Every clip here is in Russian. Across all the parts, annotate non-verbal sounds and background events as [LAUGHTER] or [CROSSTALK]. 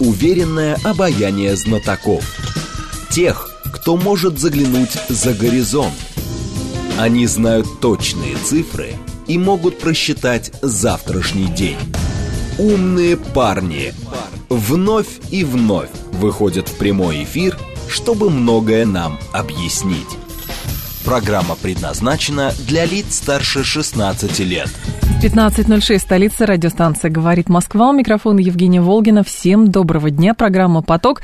уверенное обаяние знатоков. Тех, кто может заглянуть за горизонт. Они знают точные цифры и могут просчитать завтрашний день. Умные парни. Вновь и вновь выходят в прямой эфир, чтобы многое нам объяснить. Программа предназначена для лиц старше 16 лет. 15.06, столица, радиостанция «Говорит Москва». У микрофона Евгения Волгина. Всем доброго дня. Программа «Поток».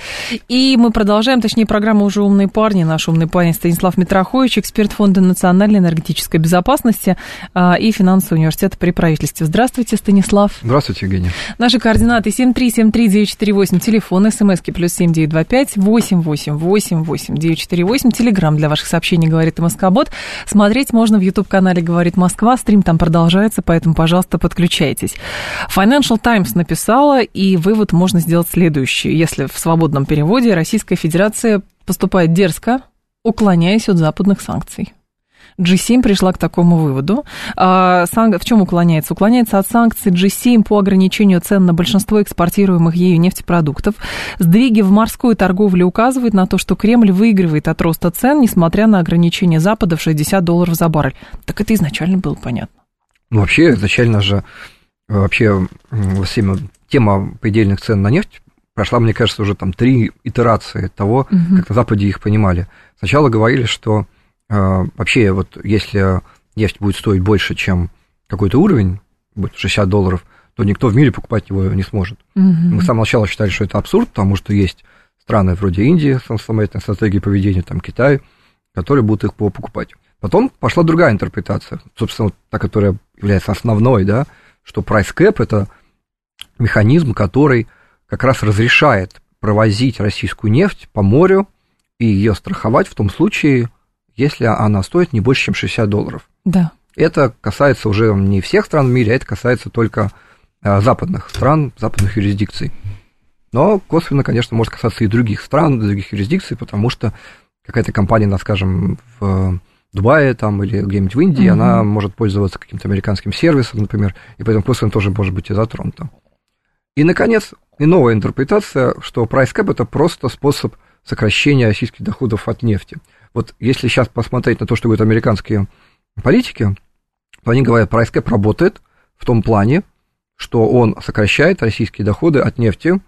И мы продолжаем, точнее, программа уже «Умные парни». Наш умный парень Станислав Митрохович, эксперт Фонда национальной энергетической безопасности а, и финансового университета при правительстве. Здравствуйте, Станислав. Здравствуйте, Евгения. Наши координаты 7373948, телефон, смски плюс 7925 888 948, телеграмм для ваших сообщений «Говорит Москобот». Смотреть можно в YouTube-канале «Говорит Москва». Стрим там продолжается, поэтому пожалуйста, подключайтесь. Financial Times написала, и вывод можно сделать следующий. Если в свободном переводе Российская Федерация поступает дерзко, уклоняясь от западных санкций. G7 пришла к такому выводу. А, в чем уклоняется? Уклоняется от санкций G7 по ограничению цен на большинство экспортируемых ею нефтепродуктов. Сдвиги в морскую торговлю указывают на то, что Кремль выигрывает от роста цен, несмотря на ограничение Запада в 60 долларов за баррель. Так это изначально было понятно. Ну, вообще, изначально же, э, вообще, тема предельных цен на нефть прошла, мне кажется, уже там три итерации того, угу. как на Западе их понимали. Сначала говорили, что вообще вот если нефть будет стоить больше, чем какой-то уровень, будет 60 долларов, то никто в мире покупать его не сможет. Угу. Мы с самого начала считали, что это абсурд, потому что есть страны вроде Индии с самостоятельной стратегией поведения, там Китай, которые будут их покупать. Потом пошла другая интерпретация, собственно, та, которая является основной, да, что price cap – это механизм, который как раз разрешает провозить российскую нефть по морю и ее страховать в том случае, если она стоит не больше, чем 60 долларов. Да. Это касается уже не всех стран в мире, а это касается только а, западных стран, западных юрисдикций. Но косвенно, конечно, может касаться и других стран, других юрисдикций, потому что какая-то компания, скажем, в Дубае там, или где-нибудь в Индии, mm-hmm. она может пользоваться каким-то американским сервисом, например, и поэтому косвенно тоже может быть и затронута. И, наконец, и новая интерпретация, что price cap – это просто способ сокращения российских доходов от нефти. Вот если сейчас посмотреть на то, что говорят американские политики, то они говорят, price cap работает в том плане, что он сокращает российские доходы от нефти.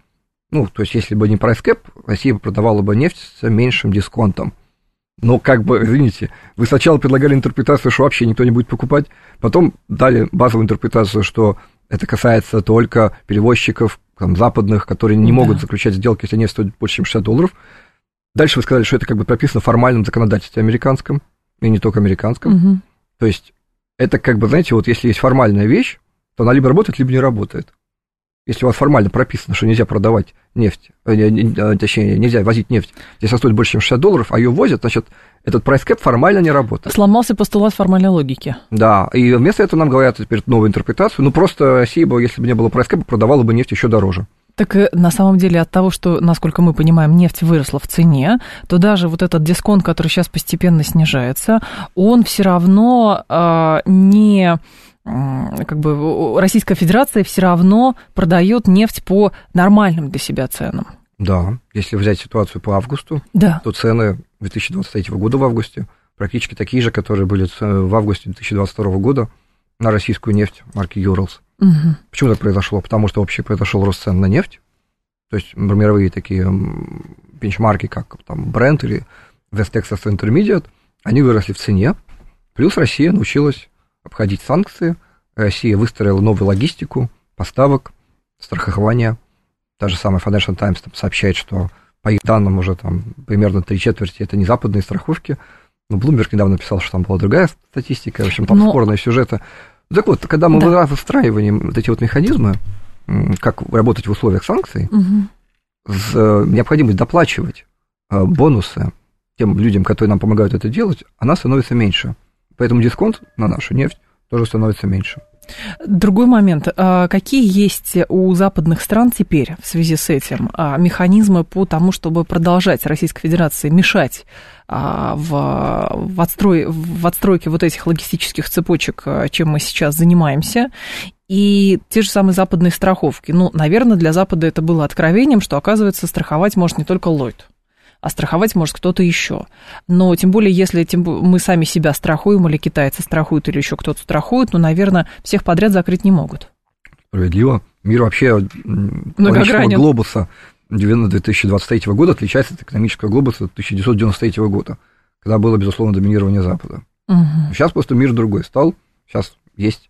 Ну, то есть, если бы не price cap, Россия продавала бы нефть с меньшим дисконтом. Но как бы, извините, вы сначала предлагали интерпретацию, что вообще никто не будет покупать, потом дали базовую интерпретацию, что это касается только перевозчиков там, западных, которые не да. могут заключать сделки, если нефть стоит больше, чем 60 долларов. Дальше вы сказали, что это как бы прописано в формальном законодательстве американском, и не только американском. Угу. То есть это как бы, знаете, вот если есть формальная вещь, то она либо работает, либо не работает если у вас формально прописано, что нельзя продавать нефть, э, э, точнее, нельзя возить нефть, если она стоит больше, чем 60 долларов, а ее возят, значит, этот price cap формально не работает. Сломался постулат формальной логики. Да, и вместо этого нам говорят теперь новую интерпретацию. Ну, просто Россия бы, если бы не было price cap а, продавала бы нефть еще дороже. Так э, на самом деле от того, что, насколько мы понимаем, нефть выросла в цене, то даже вот этот дисконт, который сейчас постепенно снижается, он все равно э, не как бы Российская Федерация все равно продает нефть по нормальным для себя ценам. Да, если взять ситуацию по августу, да. то цены 2023 года в августе практически такие же, которые были в августе 2022 года на российскую нефть марки Urals. Угу. Почему так произошло? Потому что вообще произошел рост цен на нефть. То есть мировые такие бенчмарки, как там Brent или West Texas Intermediate, они выросли в цене. Плюс Россия научилась обходить санкции. Россия выстроила новую логистику поставок, страхования. Та же самая Financial Times там сообщает, что по их данным уже там примерно три четверти это не западные страховки. Но Bloomberg недавно писал, что там была другая статистика, в общем, там Но... спорные сюжеты. Так вот, когда мы да. выстраиваем вот эти вот механизмы, как работать в условиях санкций, угу. с, э, необходимость доплачивать э, бонусы тем людям, которые нам помогают это делать, она становится меньше. Поэтому дисконт на нашу нефть тоже становится меньше. Другой момент. А какие есть у западных стран теперь в связи с этим а, механизмы по тому, чтобы продолжать Российской Федерации мешать а, в, в, отстрой, в отстройке вот этих логистических цепочек, чем мы сейчас занимаемся? и те же самые западные страховки. Ну, наверное, для Запада это было откровением, что, оказывается, страховать может не только Ллойд, а страховать может кто-то еще. Но тем более, если тем, мы сами себя страхуем, или китайцы страхуют, или еще кто-то страхует, ну, наверное, всех подряд закрыть не могут. Справедливо. Мир вообще Многогранен. глобуса 2023 года отличается от экономического глобуса 1993 года, когда было, безусловно, доминирование Запада. Угу. Сейчас просто мир другой стал. Сейчас есть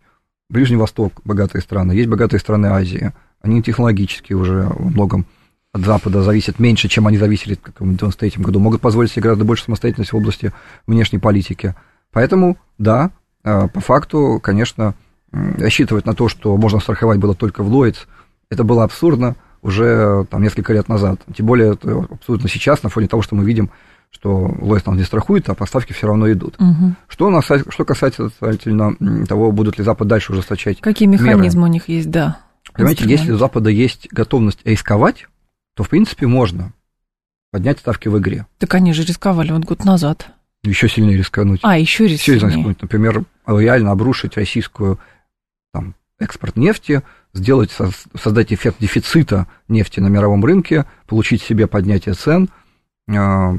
Ближний Восток, богатые страны, есть богатые страны Азии. Они технологически уже во многом от Запада зависят меньше, чем они зависели в 1993 году, могут позволить себе гораздо больше самостоятельности в области внешней политики. Поэтому, да, э, по факту, конечно, рассчитывать на то, что можно страховать было только в Ллойдс, это было абсурдно уже там, несколько лет назад. Тем более это абсолютно сейчас, на фоне того, что мы видим, что Ллойдс нам не страхует, а поставки все равно идут. Угу. Что, нас, что касается того, будут ли Запад дальше ужесточать Какие механизмы меры. у них есть, да. Понимаете, если у Запада есть готовность рисковать, то, в принципе, можно поднять ставки в игре. Так они же рисковали вот год назад. Еще сильнее рискануть. А, еще рискнуть. Еще рискнуть. Например, реально обрушить российскую там, экспорт нефти, сделать, создать эффект дефицита нефти на мировом рынке, получить себе поднятие цен а,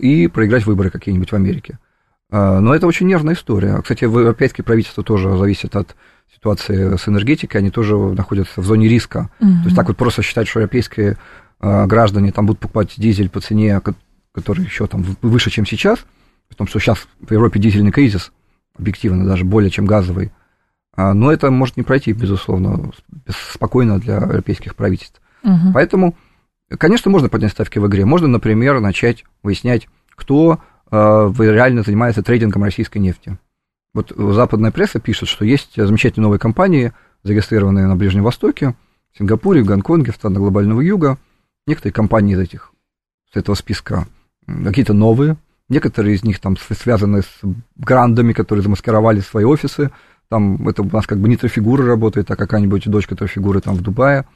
и проиграть выборы какие-нибудь в Америке. А, но это очень нервная история. Кстати, европейские правительства тоже зависят от ситуации с энергетикой, они тоже находятся в зоне риска. Угу. То есть так вот просто считать, что европейские а, граждане там будут покупать дизель по цене, который еще там выше, чем сейчас, потому что сейчас в Европе дизельный кризис, объективно даже более чем газовый, а, но это может не пройти, безусловно, спокойно для европейских правительств. Угу. Поэтому, конечно, можно поднять ставки в игре. Можно, например, начать выяснять, кто реально занимается трейдингом российской нефти. Вот западная пресса пишет, что есть замечательные новые компании, зарегистрированные на Ближнем Востоке, в Сингапуре, в Гонконге, в странах глобального юга. Некоторые компании из этих, с этого списка какие-то новые, некоторые из них там связаны с грандами, которые замаскировали свои офисы там это у нас как бы не трофигура работает, а какая-нибудь дочка трофигуры там в Дубае.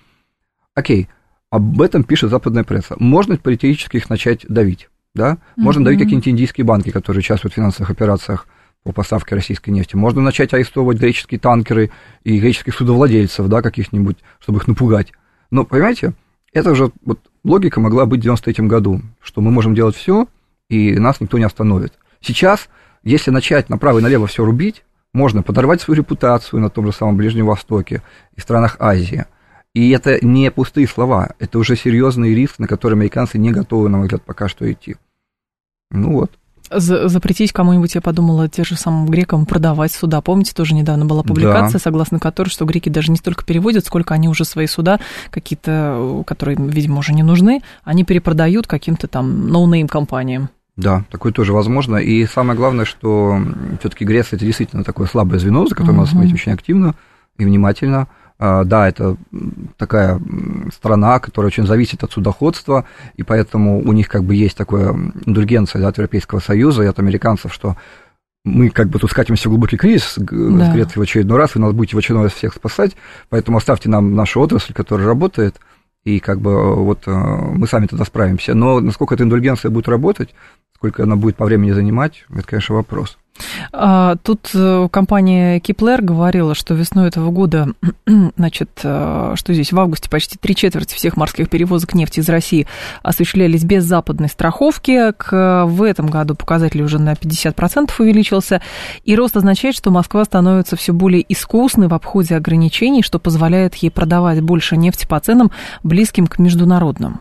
Окей, об этом пишет западная пресса. Можно теоретически их начать давить, да? Можно mm-hmm. давить какие-нибудь индийские банки, которые участвуют в финансовых операциях по поставке российской нефти. Можно начать арестовывать греческие танкеры и греческих судовладельцев, да, каких-нибудь, чтобы их напугать. Но, понимаете, это же вот логика могла быть в 93 году, что мы можем делать все, и нас никто не остановит. Сейчас, если начать направо и налево все рубить, можно подорвать свою репутацию на том же самом Ближнем Востоке и странах Азии. И это не пустые слова, это уже серьезный риск, на который американцы не готовы, на мой взгляд, пока что идти. Ну вот. Запретить кому-нибудь, я подумала, те же самым грекам продавать суда. Помните, тоже недавно была публикация, да. согласно которой, что греки даже не столько переводят, сколько они уже свои суда, какие-то, которые, видимо, уже не нужны, они перепродают каким-то там no-name компаниям. Да, такое тоже возможно. И самое главное, что все-таки Греция это действительно такое слабое звено, за которым uh-huh. надо смотреть очень активно и внимательно. А, да, это такая страна, которая очень зависит от судоходства, и поэтому у них как бы есть такая индульгенция да, от Европейского Союза и от американцев, что мы как бы тут скатимся в глубокий кризис да. с Грецией в очередной раз, вы нас будете в очередной раз всех спасать, поэтому оставьте нам нашу отрасль, которая работает, и как бы вот э, мы сами тогда справимся. Но насколько эта индульгенция будет работать, сколько она будет по времени занимать, это, конечно, вопрос. А, тут э, компания Киплер говорила, что весной этого года, [CLEARS THROAT] значит, э, что здесь в августе почти три четверти всех морских перевозок нефти из России осуществлялись без западной страховки. К, в этом году показатель уже на 50% увеличился. И рост означает, что Москва становится все более искусной в обходе ограничений, что позволяет ей продавать больше нефти по ценам, близким к международным.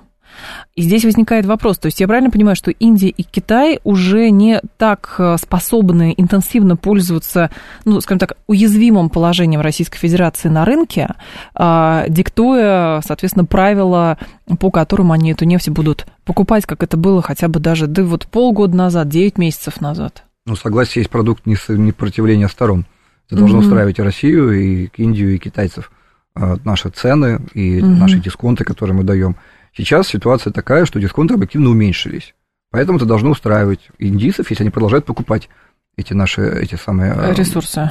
И здесь возникает вопрос, то есть я правильно понимаю, что Индия и Китай уже не так э, способны интенсивно пользоваться, ну, скажем так, уязвимым положением Российской Федерации на рынке, а, диктуя, соответственно, правила, по которым они эту нефть будут покупать, как это было хотя бы даже, да вот полгода назад, 9 месяцев назад. Ну, согласие есть продукт непротивления сторон. Это должно mm-hmm. устраивать и Россию, и Индию, и китайцев. А, наши цены и mm-hmm. наши дисконты, которые мы даем. Сейчас ситуация такая, что дисконты объективно уменьшились. Поэтому это должно устраивать индийцев, если они продолжают покупать эти наши, эти самые... Э, ресурсы.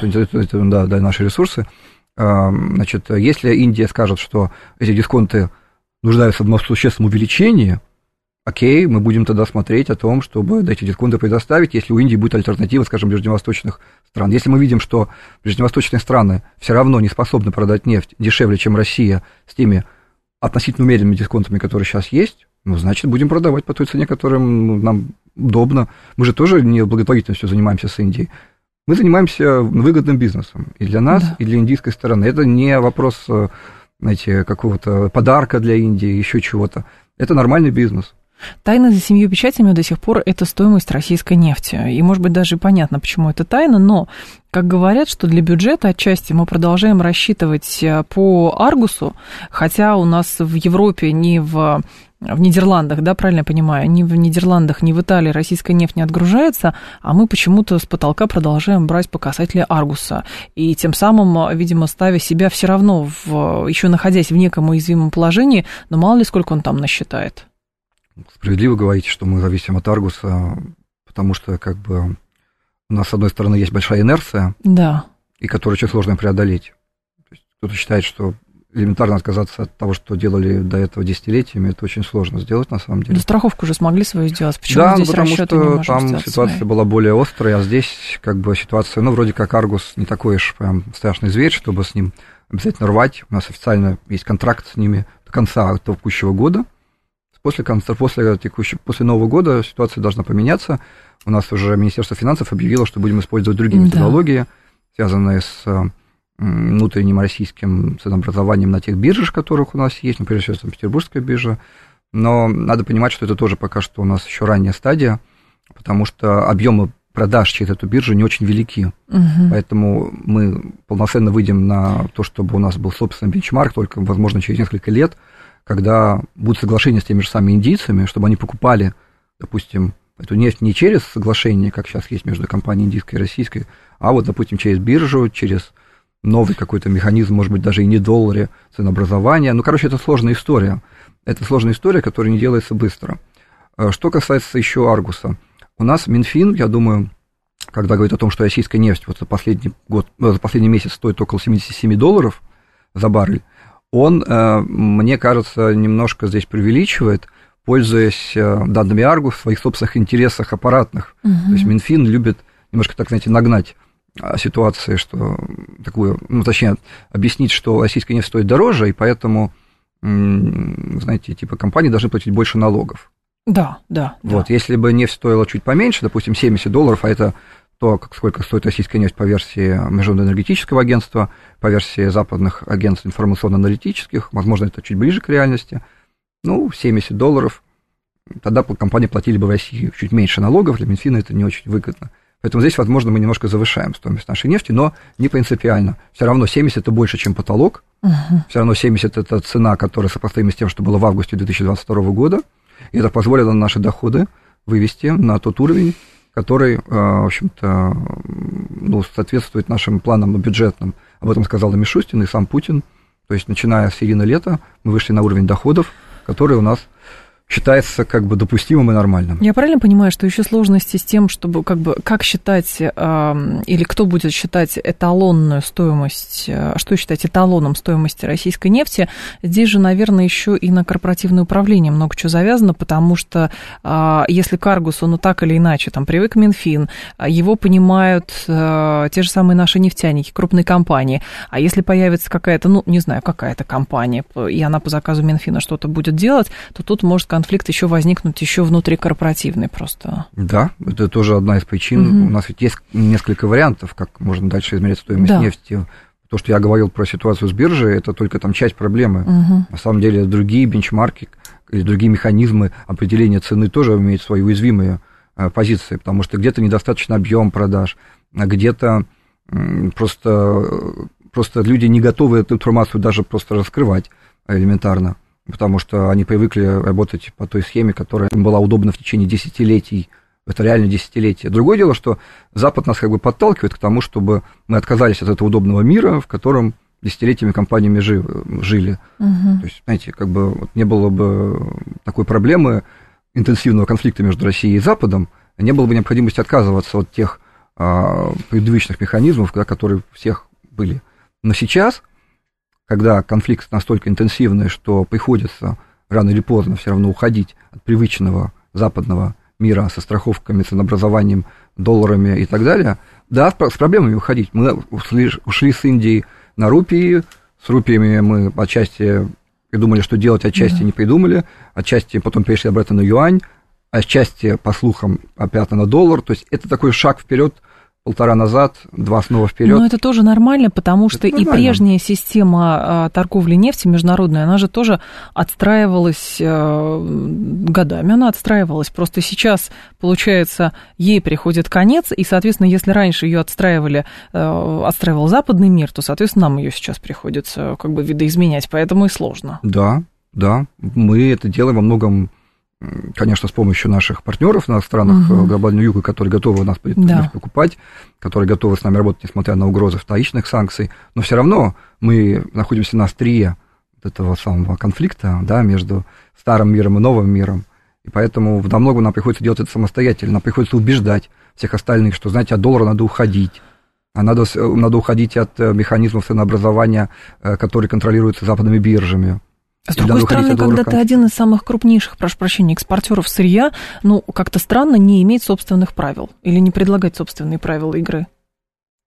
Да, да, наши ресурсы. А, значит, если Индия скажет, что эти дисконты нуждаются в существенном увеличении, окей, мы будем тогда смотреть о том, чтобы эти дисконты предоставить, если у Индии будет альтернатива, скажем, ближневосточных стран. Если мы видим, что ближневосточные страны все равно не способны продать нефть дешевле, чем Россия, с теми относительно умеренными дисконтами, которые сейчас есть, ну, значит, будем продавать по той цене, которая нам удобно. Мы же тоже не благотворительностью занимаемся с Индией. Мы занимаемся выгодным бизнесом и для нас, да. и для индийской стороны. Это не вопрос, э, знаете, какого-то подарка для Индии, еще чего-то. Это нормальный бизнес. Тайна за семью печатями до сих пор это стоимость российской нефти. И, может быть, даже понятно, почему это тайна, но, как говорят, что для бюджета отчасти мы продолжаем рассчитывать э, по Аргусу, хотя у нас в Европе ни в в Нидерландах, да, правильно я понимаю, ни в Нидерландах, ни в Италии российская нефть не отгружается, а мы почему-то с потолка продолжаем брать показатели Аргуса. И тем самым, видимо, ставя себя все равно, в, еще находясь в неком уязвимом положении, но мало ли сколько он там насчитает справедливо говорите, что мы зависим от Аргуса, потому что как бы у нас, с одной стороны, есть большая инерция, да. и которую очень сложно преодолеть. Кто-то считает, что элементарно отказаться от того, что делали до этого десятилетиями, это очень сложно сделать на самом деле. Да страховку уже смогли свою сделать. Почему да, здесь ну, потому что там ситуация свои? была более острая, а здесь как бы ситуация, ну, вроде как Аргус не такой уж прям страшный зверь, чтобы с ним обязательно рвать. У нас официально есть контракт с ними до конца текущего года – После, конца, после, текущего, после Нового года ситуация должна поменяться. У нас уже Министерство финансов объявило, что будем использовать другие методологии, да. связанные с внутренним российским ценообразованием на тех биржах, которых у нас есть, например, сейчас Петербургская биржа. Но надо понимать, что это тоже пока что у нас еще ранняя стадия, потому что объемы продаж через эту биржу не очень велики. Угу. Поэтому мы полноценно выйдем на то, чтобы у нас был собственный бенчмарк только, возможно, через несколько лет – когда будут соглашения с теми же самыми индийцами, чтобы они покупали, допустим, эту нефть не через соглашение, как сейчас есть между компанией индийской и российской, а вот, допустим, через биржу, через новый какой-то механизм, может быть, даже и не долларе ценообразования. Ну, короче, это сложная история. Это сложная история, которая не делается быстро. Э, что касается еще Аргуса. У нас Минфин, я думаю, когда говорит о том, что российская нефть вот за последний год, э, за последний месяц стоит около 77 долларов за баррель, он, э, мне кажется, немножко здесь преувеличивает, пользуясь э, данными Аргу в своих собственных интересах аппаратных. Угу. То есть Минфин любит немножко, так знаете, нагнать а, ситуации, что такую, ну, точнее, объяснить, что российская нефть стоит дороже, и поэтому, знаете, типа компании должны платить больше налогов. Да, да. Вот, да. если бы нефть стоила чуть поменьше, допустим, 70 долларов, а это то, как, сколько стоит российская нефть по версии Международного энергетического агентства, по версии западных агентств информационно-аналитических, возможно, это чуть ближе к реальности, ну, 70 долларов, тогда компании платили бы в России чуть меньше налогов, для Минфина это не очень выгодно. Поэтому здесь, возможно, мы немножко завышаем стоимость нашей нефти, но не принципиально. Все равно 70 это больше, чем потолок. Uh-huh. Все равно 70 это цена, которая сопоставима с тем, что было в августе 2022 года. И это позволило наши доходы вывести на тот уровень, который, э, в общем-то, ну, соответствует нашим планам бюджетным. Об этом сказал и Мишустин, и сам Путин. То есть, начиная с середины лета, мы вышли на уровень доходов, который у нас считается как бы допустимым и нормальным. Я правильно понимаю, что еще сложности с тем, чтобы как бы как считать э, или кто будет считать эталонную стоимость, э, что считать эталоном стоимости российской нефти, здесь же, наверное, еще и на корпоративное управление много чего завязано, потому что э, если Каргус, он ну, так или иначе, там привык Минфин, его понимают э, те же самые наши нефтяники, крупные компании, а если появится какая-то, ну, не знаю, какая-то компания, и она по заказу Минфина что-то будет делать, то тут может конфликт еще возникнуть еще внутрикорпоративный просто. Да, это тоже одна из причин. Угу. У нас ведь есть несколько вариантов, как можно дальше измерять стоимость да. нефти. То, что я говорил про ситуацию с биржей, это только там часть проблемы. Угу. На самом деле другие бенчмарки или другие механизмы определения цены тоже имеют свои уязвимые э, позиции, потому что где-то недостаточно объем продаж, а где-то просто, просто люди не готовы эту информацию даже просто раскрывать элементарно потому что они привыкли работать по той схеме, которая им была удобна в течение десятилетий. Это реально десятилетие. Другое дело, что Запад нас как бы подталкивает к тому, чтобы мы отказались от этого удобного мира, в котором десятилетиями компаниями жили. Угу. То есть, знаете, как бы вот не было бы такой проблемы интенсивного конфликта между Россией и Западом, не было бы необходимости отказываться от тех а, предыдущих механизмов, да, которые у всех были. Но сейчас когда конфликт настолько интенсивный, что приходится рано или поздно все равно уходить от привычного западного мира со страховками, ценообразованием, долларами и так далее, да, с проблемами уходить. Мы ушли, ушли с Индии на рупии, с рупиями мы отчасти придумали, что делать, отчасти да. не придумали, отчасти потом перешли обратно на юань, отчасти, по слухам, опять на доллар. То есть это такой шаг вперед полтора назад, два снова вперед. Но это тоже нормально, потому что это и прежняя система а, торговли нефти международная, она же тоже отстраивалась э, годами, она отстраивалась. Просто сейчас, получается, ей приходит конец, и, соответственно, если раньше ее отстраивали, э, отстраивал западный мир, то, соответственно, нам ее сейчас приходится как бы видоизменять, поэтому и сложно. Да, да, мы это делаем во многом конечно, с помощью наших партнеров на странах угу. глобального юга, которые готовы нас да. покупать, которые готовы с нами работать, несмотря на угрозы вторичных санкций, но все равно мы находимся на острие этого самого конфликта да, между старым миром и новым миром. И поэтому во многом нам приходится делать это самостоятельно, нам приходится убеждать всех остальных, что, знаете, от доллара надо уходить, а надо, надо уходить от э, механизмов ценообразования, э, которые контролируются западными биржами. С другой стороны, когда ты один из самых крупнейших, прошу прощения, экспортеров сырья, ну, как-то странно не иметь собственных правил или не предлагать собственные правила игры.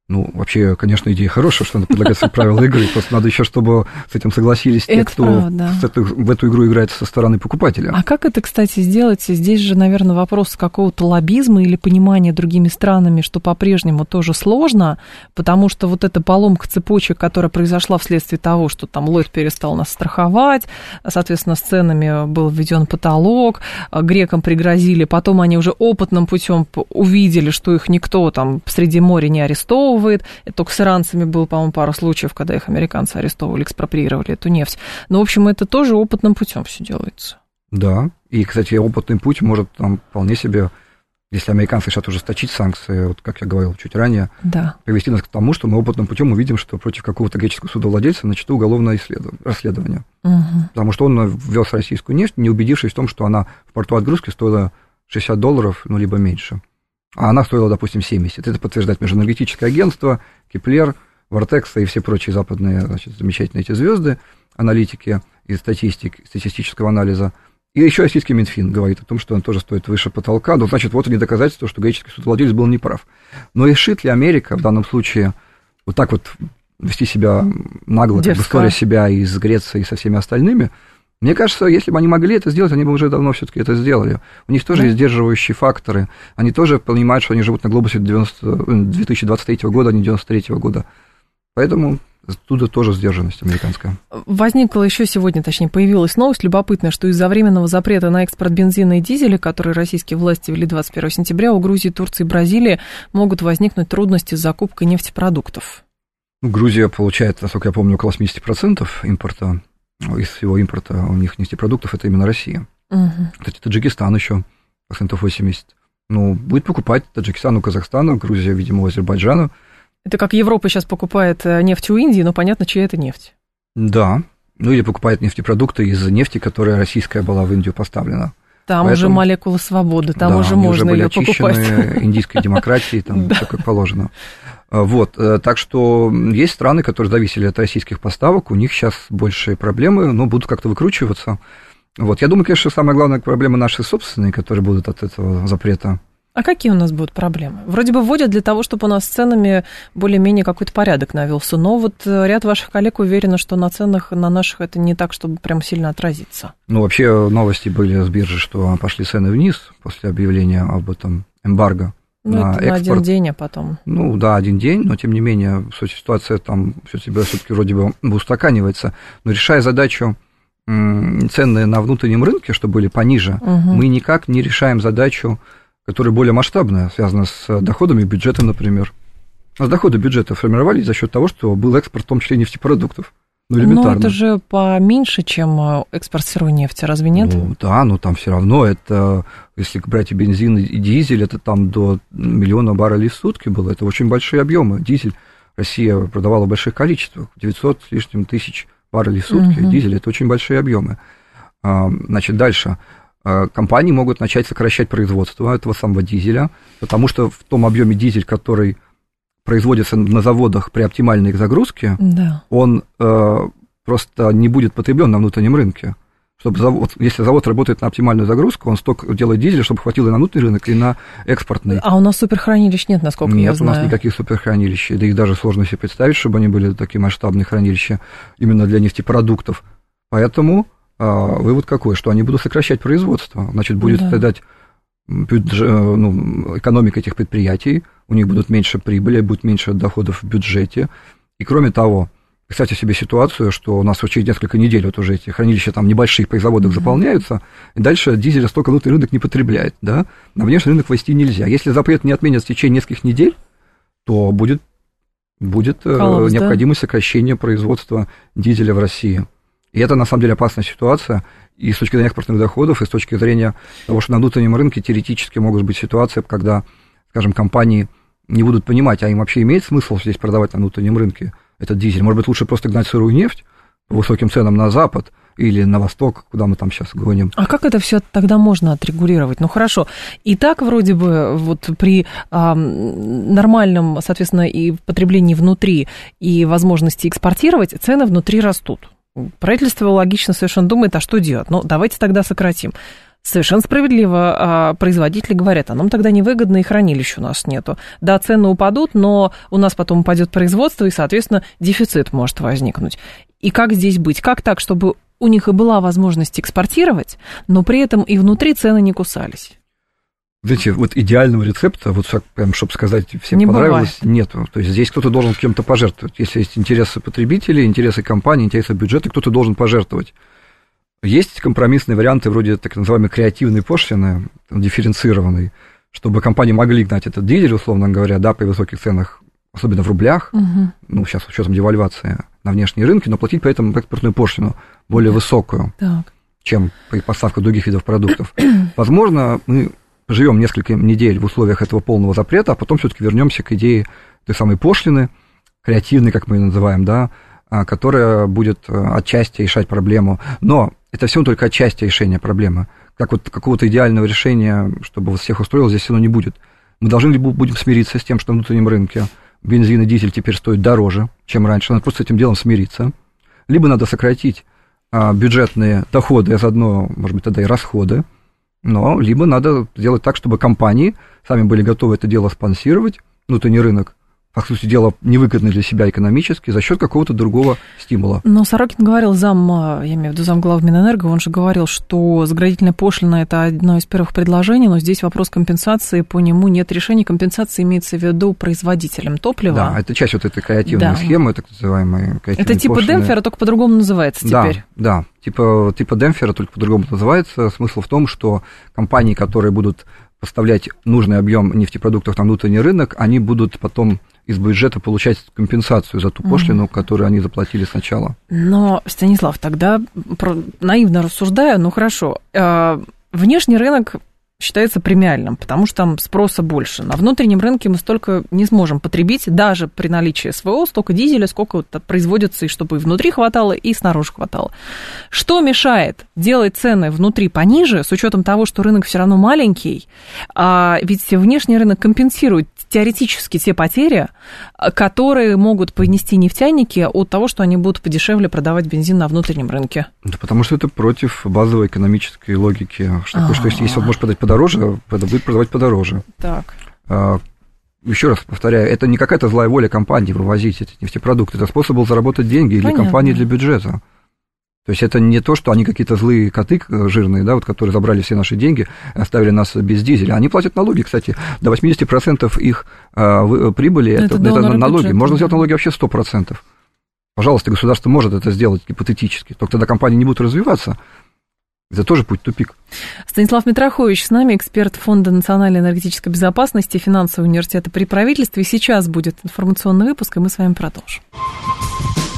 Ну, вообще, конечно, идея хорошая, что надо предлагать свои правила игры. Просто надо еще, чтобы с этим согласились те, кто в эту игру играет со стороны покупателя. А как это, кстати, сделать? Здесь же, наверное, вопрос какого-то лоббизма или понимания другими странами, что по-прежнему тоже сложно, потому что вот эта поломка цепочек, которая произошла вследствие того, что там Ллойд перестал нас страховать, соответственно, с ценами был введен потолок, грекам пригрозили, потом они уже опытным путем увидели, что их никто там среди моря не арестовывает, арестовывает. Это только с иранцами было, по-моему, пару случаев, когда их американцы арестовывали, экспроприировали эту нефть. Но, в общем, это тоже опытным путем все делается. Да, и, кстати, опытный путь может там вполне себе, если американцы решат ужесточить санкции, вот как я говорил чуть ранее, да. привести нас к тому, что мы опытным путем увидим, что против какого-то греческого судовладельца начато уголовное расследование. Угу. Потому что он ввез российскую нефть, не убедившись в том, что она в порту отгрузки стоила 60 долларов, ну, либо меньше а она стоила, допустим, 70. Это подтверждает Межэнергетическое агентство, Kpler, Vortexa и все прочие западные значит, замечательные эти звезды, аналитики из статистик, статистического анализа. И еще российский Минфин говорит о том, что он тоже стоит выше потолка. Ну, значит, вот они доказательства, что греческий судовладелец был неправ. Но решит ли Америка в данном случае вот так вот вести себя нагло, как бы себя из Греции и со всеми остальными – мне кажется, если бы они могли это сделать, они бы уже давно все-таки это сделали. У них тоже да. есть сдерживающие факторы. Они тоже понимают, что они живут на глобусе 90, 2023 э, года, а не 93 года. Поэтому Оттуда тоже сдержанность американская. Возникла еще сегодня, точнее, появилась новость любопытная, что из-за временного запрета на экспорт бензина и дизеля, который российские власти ввели 21 сентября, у Грузии, Турции и Бразилии могут возникнуть трудности с закупкой нефтепродуктов. Грузия получает, насколько я помню, около 80% импорта из всего импорта у них нефтепродуктов это именно Россия. Угу. Кстати, Таджикистан еще процентов 80. Ну, будет покупать Таджикистан у Казахстана, Грузия, видимо, у Азербайджана. Это как Европа сейчас покупает э, нефть у Индии, но понятно, чья это нефть. Да, ну или покупает нефтепродукты из нефти, которая российская была в Индию поставлена. Там Поэтому, уже молекула свободы, там да, уже можно уже ее покупать. индийской демократии, там [LAUGHS] все как положено. А, вот, э, так что есть страны, которые зависели от российских поставок, у них сейчас большие проблемы, но будут как-то выкручиваться. Вот, я думаю, конечно, самая главная проблема наши собственные, которые будут от этого запрета. А какие у нас будут проблемы? Вроде бы вводят для того, чтобы у нас с ценами более-менее какой-то порядок навелся, но вот э, ряд ваших коллег уверены, что на ценах на наших это не так, чтобы прям сильно отразиться. Ну, вообще новости были с биржи, что пошли цены вниз после объявления об этом эмбарго ну, на это экспорт. На один день, а потом. Ну да, один день, но тем не менее ситуация там все себя все-таки вроде бы устаканивается. Но решая задачу цены на внутреннем рынке, что были пониже, угу. мы никак не решаем задачу, которая более масштабная, связана с доходами бюджета, например. А доходы бюджета формировались за счет того, что был экспорт, в том числе нефтепродуктов. Ну, элементарно. Но это же поменьше, чем э, экспорт сырой нефти, разве нет? Ну, да, но там все равно это, если брать и бензин, и дизель, это там до миллиона баррелей в сутки было. Это очень большие объемы. Дизель Россия продавала в больших количествах, 900 с лишним тысяч баррелей в сутки. Угу. Дизель – это очень большие объемы. А, значит, дальше. А, компании могут начать сокращать производство этого самого дизеля, потому что в том объеме дизель, который производится на заводах при оптимальной их загрузке, да. он э, просто не будет потреблен на внутреннем рынке. чтобы завод, если завод работает на оптимальную загрузку, он сток делает дизеля, чтобы хватило и на внутренний рынок, и на экспортный. А у нас суперхранилищ нет, насколько нет, я знаю. Нет, у нас никаких суперхранилищ. Да их даже сложно себе представить, чтобы они были такие масштабные хранилища именно для нефтепродуктов. Поэтому а, вывод какой? Что они будут сокращать производство. Значит, будет да. страдать ну, экономика этих предприятий, у них будут меньше прибыли, будет меньше доходов в бюджете. И кроме того, представьте себе ситуацию, что у нас через несколько недель вот уже эти хранилища там небольших производок mm-hmm. заполняются, и дальше дизеля столько внутренний рынок не потребляет, да, на внешний рынок ввести нельзя. Если запрет не отменят в течение нескольких недель, то будет, будет э, Коллапс, необходимость да? сокращения производства дизеля в России. И это, на самом деле, опасная ситуация и с точки зрения экспортных доходов, и с точки зрения того, что на внутреннем рынке теоретически могут быть ситуации, когда, скажем, компании не будут понимать, а им вообще имеет смысл здесь продавать на внутреннем рынке этот дизель. Может быть, лучше просто гнать сырую нефть по высоким ценам на запад или на восток, куда мы там сейчас гоним. А как это все тогда можно отрегулировать? Ну хорошо, и так вроде бы вот при а, нормальном, соответственно, и потреблении внутри и возможности экспортировать, цены внутри растут. Правительство логично совершенно думает, а что делать? Ну, давайте тогда сократим. Совершенно справедливо а, производители говорят, а нам тогда невыгодно, и хранилищ у нас нету. Да, цены упадут, но у нас потом упадет производство, и, соответственно, дефицит может возникнуть. И как здесь быть? Как так, чтобы у них и была возможность экспортировать, но при этом и внутри цены не кусались? Знаете, вот идеального рецепта, вот прям, чтобы сказать, всем не понравилось, нет. То есть здесь кто-то должен кем-то пожертвовать. Если есть интересы потребителей, интересы компании, интересы бюджета, кто-то должен пожертвовать. Есть компромиссные варианты вроде так называемой креативной пошлины, дифференцированной, чтобы компании могли гнать этот дилер, условно говоря, да, при высоких ценах, особенно в рублях, угу. ну, сейчас с учетом девальвации на внешние рынки, но платить при этом экспортную пошлину более так. высокую, так. чем при поставках других видов продуктов. [CLEARS THROAT] Возможно, мы живем несколько недель в условиях этого полного запрета, а потом все-таки вернемся к идее той самой пошлины, креативной, как мы ее называем, да, а, которая будет э, отчасти решать проблему. Но это все только отчасти решения проблемы. Как вот какого-то идеального решения, чтобы вас всех устроило, здесь все равно не будет. Мы должны будем смириться с тем, что на внутреннем рынке бензин и дизель теперь стоят дороже, чем раньше. Надо просто с этим делом смириться. Либо надо сократить а, бюджетные доходы, а заодно, может быть, тогда и расходы. Но либо надо сделать так, чтобы компании сами были готовы это дело спонсировать, внутренний рынок, по сути дела, невыгодны для себя экономически за счет какого-то другого стимула. Но Сорокин говорил, зам, а, я имею в виду зам глав Минэнерго, он же говорил, что заградительная пошлина – это одно из первых предложений, но здесь вопрос компенсации, по нему нет решения. Компенсация имеется в виду производителям топлива. Да, это часть вот этой креативной да. схемы, так называемой Это типа пошлины. демпфера, только по-другому называется теперь. Да, да, типа, типа демпфера, только по-другому называется. Смысл в том, что компании, которые будут поставлять нужный объем нефтепродуктов на внутренний рынок, они будут потом из бюджета получать компенсацию за ту пошлину, угу. которую они заплатили сначала. Но, Станислав, тогда наивно рассуждая, ну хорошо, э, внешний рынок считается премиальным, потому что там спроса больше. На внутреннем рынке мы столько не сможем потребить, даже при наличии СВО, столько дизеля, сколько вот производится, и чтобы и внутри хватало, и снаружи хватало. Что мешает делать цены внутри пониже, с учетом того, что рынок все равно маленький, а ведь внешний рынок компенсирует теоретически те потери, которые могут понести нефтяники от того, что они будут подешевле продавать бензин на внутреннем рынке? Да потому что это против базовой экономической логики. Что, такое, что если, если он может продать подороже, это будет продавать подороже. Так. А, еще раз повторяю, это не какая-то злая воля компании вывозить эти нефтепродукты, это способ был заработать деньги Понятно. для компании, для бюджета. То есть это не то, что они какие-то злые коты э, жирные, да, вот, которые забрали все наши деньги, оставили нас без дизеля. Они платят налоги, кстати, до 80% их а, э, прибыли, это, это, это налоги. Бюджета, Можно сделать налоги вообще 100%. Пожалуйста, государство может это сделать гипотетически. Только тогда компании не будут развиваться, это тоже путь тупик. Станислав Митрохович с нами, эксперт Фонда национальной энергетической безопасности и финансового университета при правительстве. Сейчас будет информационный выпуск, и мы с вами продолжим.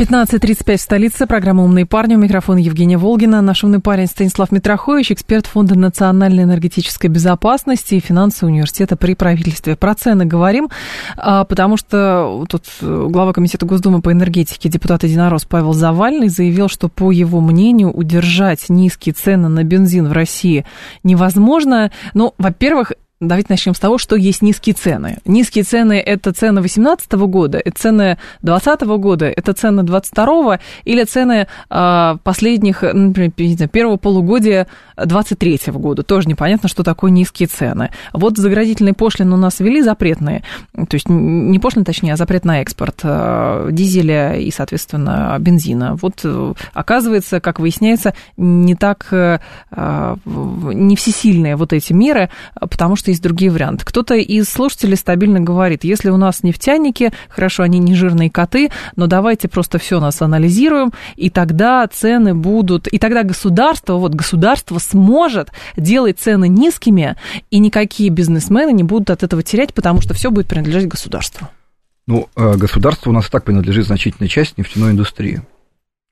15.35 в столице. Программа «Умные парни». У микрофона Евгения Волгина. Наш умный парень Станислав Митрохович, эксперт Фонда национальной энергетической безопасности и финансового университета при правительстве. Про цены говорим, а, потому что тут глава Комитета Госдумы по энергетике, депутат Единорос Павел Завальный заявил, что, по его мнению, удержать низкие цены на бензин в России невозможно. Ну, во-первых, Давайте начнем с того, что есть низкие цены. Низкие цены – это цены 2018 года, это цены 2020 года, это цены 2022 или цены э, последних, например, первого полугодия 2023 года. Тоже непонятно, что такое низкие цены. Вот заградительные пошлины у нас ввели запретные, то есть не пошлины, точнее, а запрет на экспорт э, дизеля и, соответственно, бензина. Вот э, оказывается, как выясняется, не так, э, не всесильные вот эти меры, потому что есть другие варианты. Кто-то из слушателей стабильно говорит, если у нас нефтяники, хорошо, они не жирные коты, но давайте просто все нас анализируем, и тогда цены будут, и тогда государство, вот государство сможет делать цены низкими, и никакие бизнесмены не будут от этого терять, потому что все будет принадлежать государству. Ну, э, государство у нас и так принадлежит значительной части нефтяной индустрии.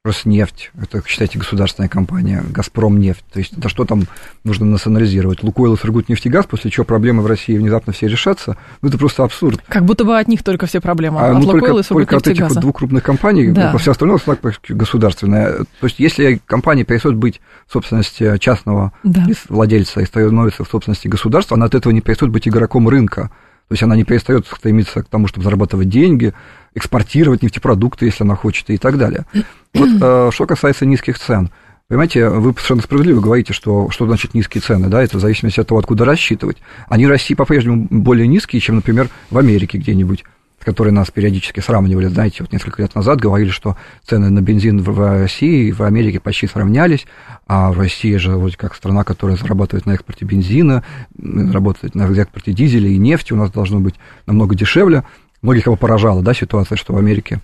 Роснефть, это, считайте, государственная компания, Газпром нефть. То есть это что там нужно национализировать? Лукойл и Сургутнефтегаз, после чего проблемы в России внезапно все решатся? Ну, это просто абсурд. Как будто бы от них только все проблемы, а, от ну, Лукойла и Сургутнефтегаза. Только от этих вот двух крупных компаний, да. все остальное государственное. То есть если компания перестает быть в собственности частного да. владельца и становится в собственности государства, она от этого не перестает быть игроком рынка. То есть она не перестает стремиться к тому, чтобы зарабатывать деньги, экспортировать нефтепродукты, если она хочет, и так далее. Вот э, что касается низких цен. Понимаете, вы совершенно справедливо говорите, что что значит низкие цены, да, это в зависимости от того, откуда рассчитывать. Они в России по-прежнему более низкие, чем, например, в Америке где-нибудь с которой нас периодически сравнивали, знаете, вот несколько лет назад говорили, что цены на бензин в России и в Америке почти сравнялись, а в России же вроде как страна, которая зарабатывает на экспорте бензина, работает на экспорте дизеля и нефти, у нас должно быть намного дешевле. Многих его поражала, да, ситуация, что в Америке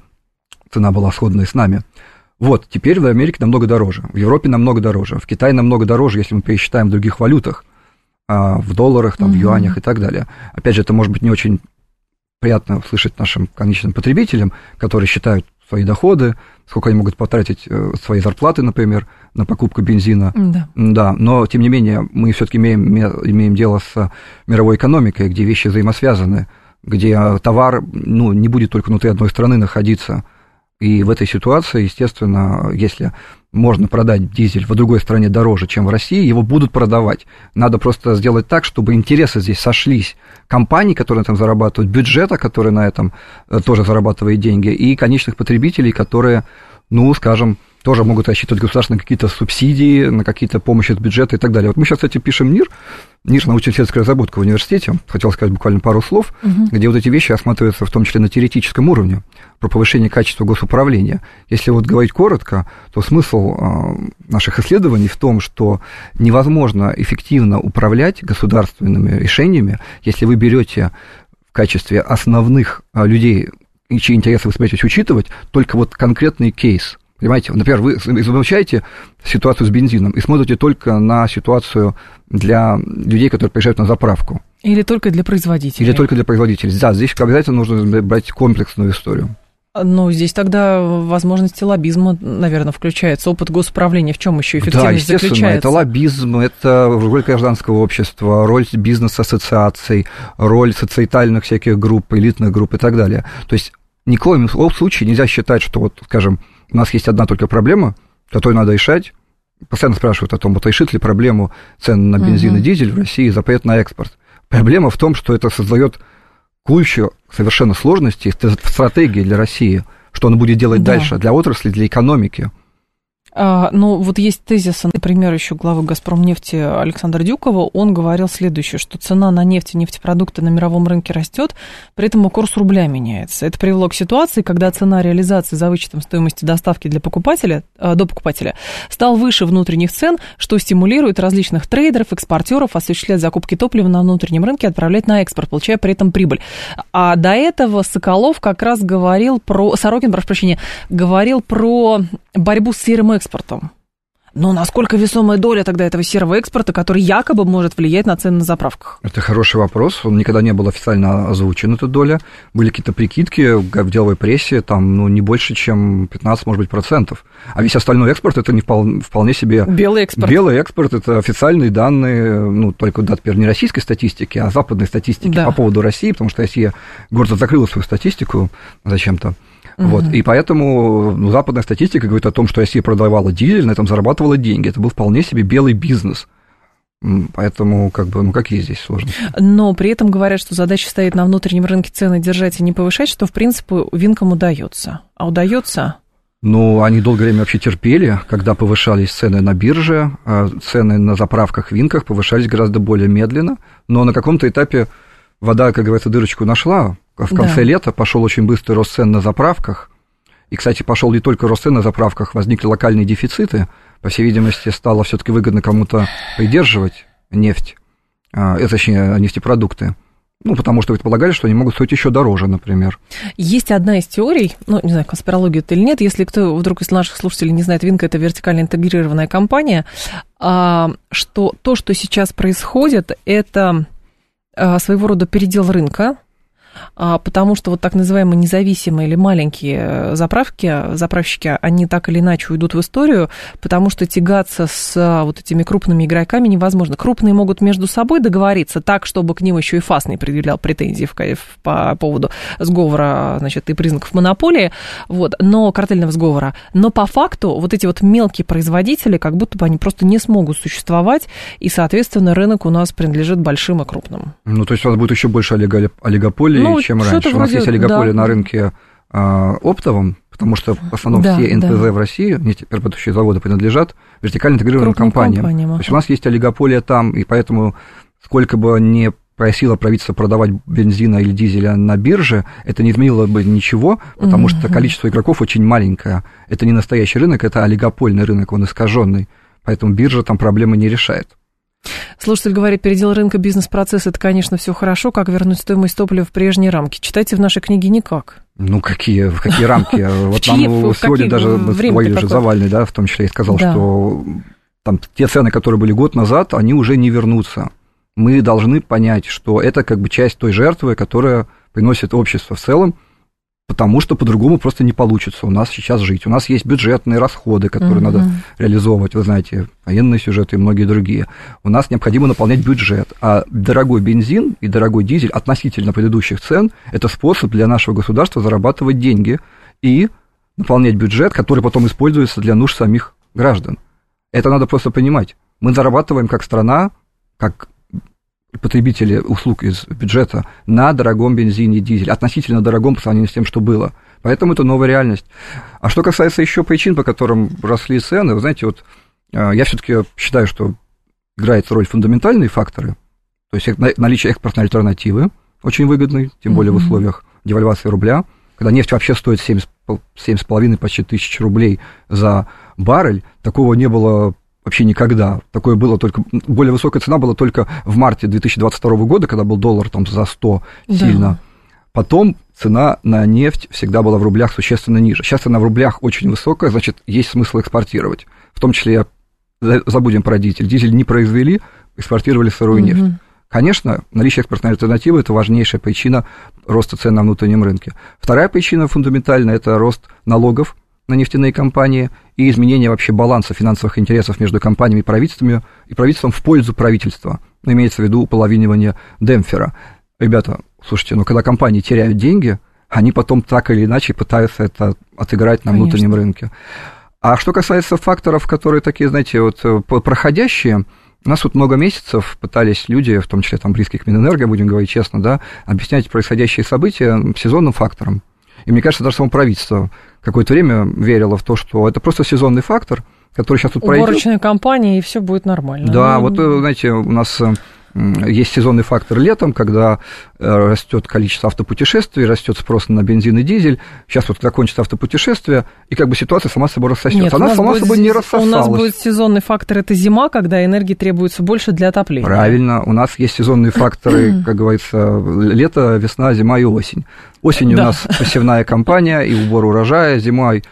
цена была сходная с нами. Вот, теперь в Америке намного дороже, в Европе намного дороже, в Китае намного дороже, если мы пересчитаем в других валютах, а, в долларах, там, в юанях и так далее. Опять же, это может быть не очень приятно слышать нашим конечным потребителям, которые считают свои доходы, сколько они могут потратить э, свои зарплаты, например, на покупку бензина. Да. да но, тем не менее, мы все-таки имеем, имеем дело с мировой экономикой, где вещи взаимосвязаны, где товар ну, не будет только внутри одной страны находиться. И в этой ситуации, естественно, если можно продать дизель в другой стране дороже, чем в России, его будут продавать. Надо просто сделать так, чтобы интересы здесь сошлись. Компаний, которые на этом зарабатывают, бюджета, который на этом э, тоже зарабатывает деньги, и конечных потребителей, которые, ну, скажем, тоже могут рассчитывать государство на какие-то субсидии, на какие-то помощи от бюджета и так далее. Вот мы сейчас, кстати, пишем НИР, НИР научно-исследовательская разработка в университете, хотел сказать буквально пару слов, угу. где вот эти вещи осматриваются в том числе на теоретическом уровне, про повышение качества госуправления. Если вот говорить коротко, то смысл а, наших исследований в том, что невозможно эффективно управлять государственными решениями, если вы берете в качестве основных а, людей, чьи интересы вы собираетесь учитывать, только вот конкретный кейс – Понимаете, например, вы изучаете ситуацию с бензином и смотрите только на ситуацию для людей, которые приезжают на заправку. Или только для производителей. Или только для производителей. Да, здесь обязательно нужно брать комплексную историю. Ну, здесь тогда возможности лоббизма, наверное, включается. Опыт госуправления в чем еще эффективность да, естественно, заключается? это лоббизм, это роль гражданского общества, роль бизнес-ассоциаций, роль социальных всяких групп, элитных групп и так далее. То есть ни в коем случае нельзя считать, что вот, скажем, у нас есть одна только проблема, которую надо решать. Постоянно спрашивают о том, вот решит ли проблему цен на бензин и дизель в России запрет на экспорт. Проблема в том, что это создает кучу совершенно сложностей в стратегии для России, что он будет делать да. дальше для отрасли, для экономики. А, ну, вот есть тезис, например, еще главы «Газпромнефти» Александра Дюкова. Он говорил следующее, что цена на нефть и нефтепродукты на мировом рынке растет, при этом курс рубля меняется. Это привело к ситуации, когда цена реализации за вычетом стоимости доставки для покупателя, а, до покупателя стал выше внутренних цен, что стимулирует различных трейдеров, экспортеров осуществлять закупки топлива на внутреннем рынке и отправлять на экспорт, получая при этом прибыль. А до этого Соколов как раз говорил про... Сорокин, прошу прощения, говорил про борьбу с серым экспортом экспортом. Но насколько весомая доля тогда этого серого экспорта, который якобы может влиять на цены на заправках? Это хороший вопрос. Он никогда не был официально озвучен, эта доля. Были какие-то прикидки в деловой прессе, там, ну, не больше, чем 15, может быть, процентов. А весь остальной экспорт, это не вполне, вполне себе... Белый экспорт. Белый экспорт, это официальные данные, ну, только, да, теперь не российской статистики, а западной статистики да. по поводу России, потому что Россия гордо закрыла свою статистику зачем-то. Угу. Вот, и поэтому западная статистика говорит о том, что Россия продавала дизель, на этом зарабатывала деньги. Это был вполне себе белый бизнес. Поэтому, как бы, ну какие здесь сложности? Но при этом говорят, что задача стоит на внутреннем рынке цены держать и не повышать, что, в принципе, винкам удается. А удается? Ну, они долгое время вообще терпели, когда повышались цены на бирже, а цены на заправках, винках повышались гораздо более медленно, но на каком-то этапе вода, как говорится, дырочку нашла, в конце да. лета пошел очень быстрый рост цен на заправках. И, кстати, пошел не только рост цен на заправках, возникли локальные дефициты. По всей видимости, стало все-таки выгодно кому-то придерживать нефть, э, точнее, нефтепродукты. Ну, потому что предполагали, что они могут стоить еще дороже, например. Есть одна из теорий, ну, не знаю, конспирология это или нет, если кто вдруг из наших слушателей не знает, Винка – это вертикально интегрированная компания, а, что то, что сейчас происходит, это а, своего рода передел рынка, а, потому что вот так называемые независимые или маленькие э, заправки, заправщики, они так или иначе уйдут в историю, потому что тягаться с а, вот этими крупными игроками невозможно. Крупные могут между собой договориться так, чтобы к ним еще и ФАС не предъявлял претензий в, по поводу сговора, значит, и признаков монополии, вот, но картельного сговора. Но по факту вот эти вот мелкие производители, как будто бы они просто не смогут существовать, и, соответственно, рынок у нас принадлежит большим и крупным. Ну, то есть у нас будет еще больше олигополии, ну, чем раньше. У нас есть олигополия да. на рынке а, оптовом, потому что в основном да, все НПЗ да. в России, нефтеперерабатывающие заводы, принадлежат вертикально интегрированным компаниям. компаниям. То есть у нас есть олигополия там, и поэтому сколько бы не просило правительство продавать бензина или дизеля на бирже, это не изменило бы ничего, потому mm-hmm. что количество игроков очень маленькое. Это не настоящий рынок, это олигопольный рынок, он искаженный. Поэтому биржа там проблемы не решает. Слушатель говорит, передел рынка бизнес-процесс, это, конечно, все хорошо. Как вернуть стоимость топлива в прежние рамки? Читайте в нашей книге никак. Ну, какие, в какие рамки? [LAUGHS] Вот нам сегодня даже с же Завальный, да, в том числе, и сказал, что там те цены, которые были год назад, они уже не вернутся. Мы должны понять, что это как бы часть той жертвы, которая приносит общество в целом, потому что по-другому просто не получится у нас сейчас жить. У нас есть бюджетные расходы, которые угу. надо реализовывать, вы знаете, военные сюжеты и многие другие. У нас необходимо наполнять бюджет, а дорогой бензин и дорогой дизель относительно предыдущих цен – это способ для нашего государства зарабатывать деньги и наполнять бюджет, который потом используется для нужд самих граждан. Это надо просто понимать. Мы зарабатываем как страна, как потребители услуг из бюджета на дорогом бензине и дизеле, относительно дорогом по сравнению с тем, что было. Поэтому это новая реальность. А что касается еще причин, по которым росли цены, вы знаете, вот э, я все-таки считаю, что играет роль фундаментальные факторы, то есть наличие экспортной альтернативы, очень выгодной, тем более mm-hmm. в условиях девальвации рубля, когда нефть вообще стоит 7,5 почти тысяч рублей за баррель, такого не было вообще никогда. Такое было только... Более высокая цена была только в марте 2022 года, когда был доллар там за 100 да. сильно. Потом цена на нефть всегда была в рублях существенно ниже. Сейчас цена в рублях очень высокая, значит, есть смысл экспортировать. В том числе, забудем про дизель. Дизель не произвели, экспортировали сырую угу. нефть. Конечно, наличие экспортной альтернативы – это важнейшая причина роста цен на внутреннем рынке. Вторая причина фундаментальная – это рост налогов на нефтяные компании и изменение вообще баланса финансовых интересов между компаниями и правительствами, и правительством в пользу правительства. Ну, имеется в виду уполовинивание демпфера. Ребята, слушайте, ну когда компании теряют деньги, они потом так или иначе пытаются это отыграть на Конечно. внутреннем рынке. А что касается факторов, которые такие, знаете, вот э, проходящие, у нас вот много месяцев пытались люди, в том числе там близких Минэнерго, будем говорить честно, да, объяснять происходящие события сезонным фактором. И мне кажется, даже само правительство какое-то время верило в то, что это просто сезонный фактор, который сейчас тут пройдет. Уборочная кампания, и все будет нормально. Да, ну, вот, э, знаете, у нас э, есть сезонный фактор летом, когда э, растет количество автопутешествий, растет спрос на бензин и дизель. Сейчас вот закончится автопутешествие, и как бы ситуация сама собой рассосется. Нет, Она сама будет, собой не рассосалась. У нас будет сезонный фактор, это зима, когда энергии требуется больше для отопления. Правильно, у нас есть сезонные факторы, [CLEARS THROAT] как говорится, лето, весна, зима и осень. Осенью да. у нас посевная [LAUGHS] кампания и убор урожая, зимой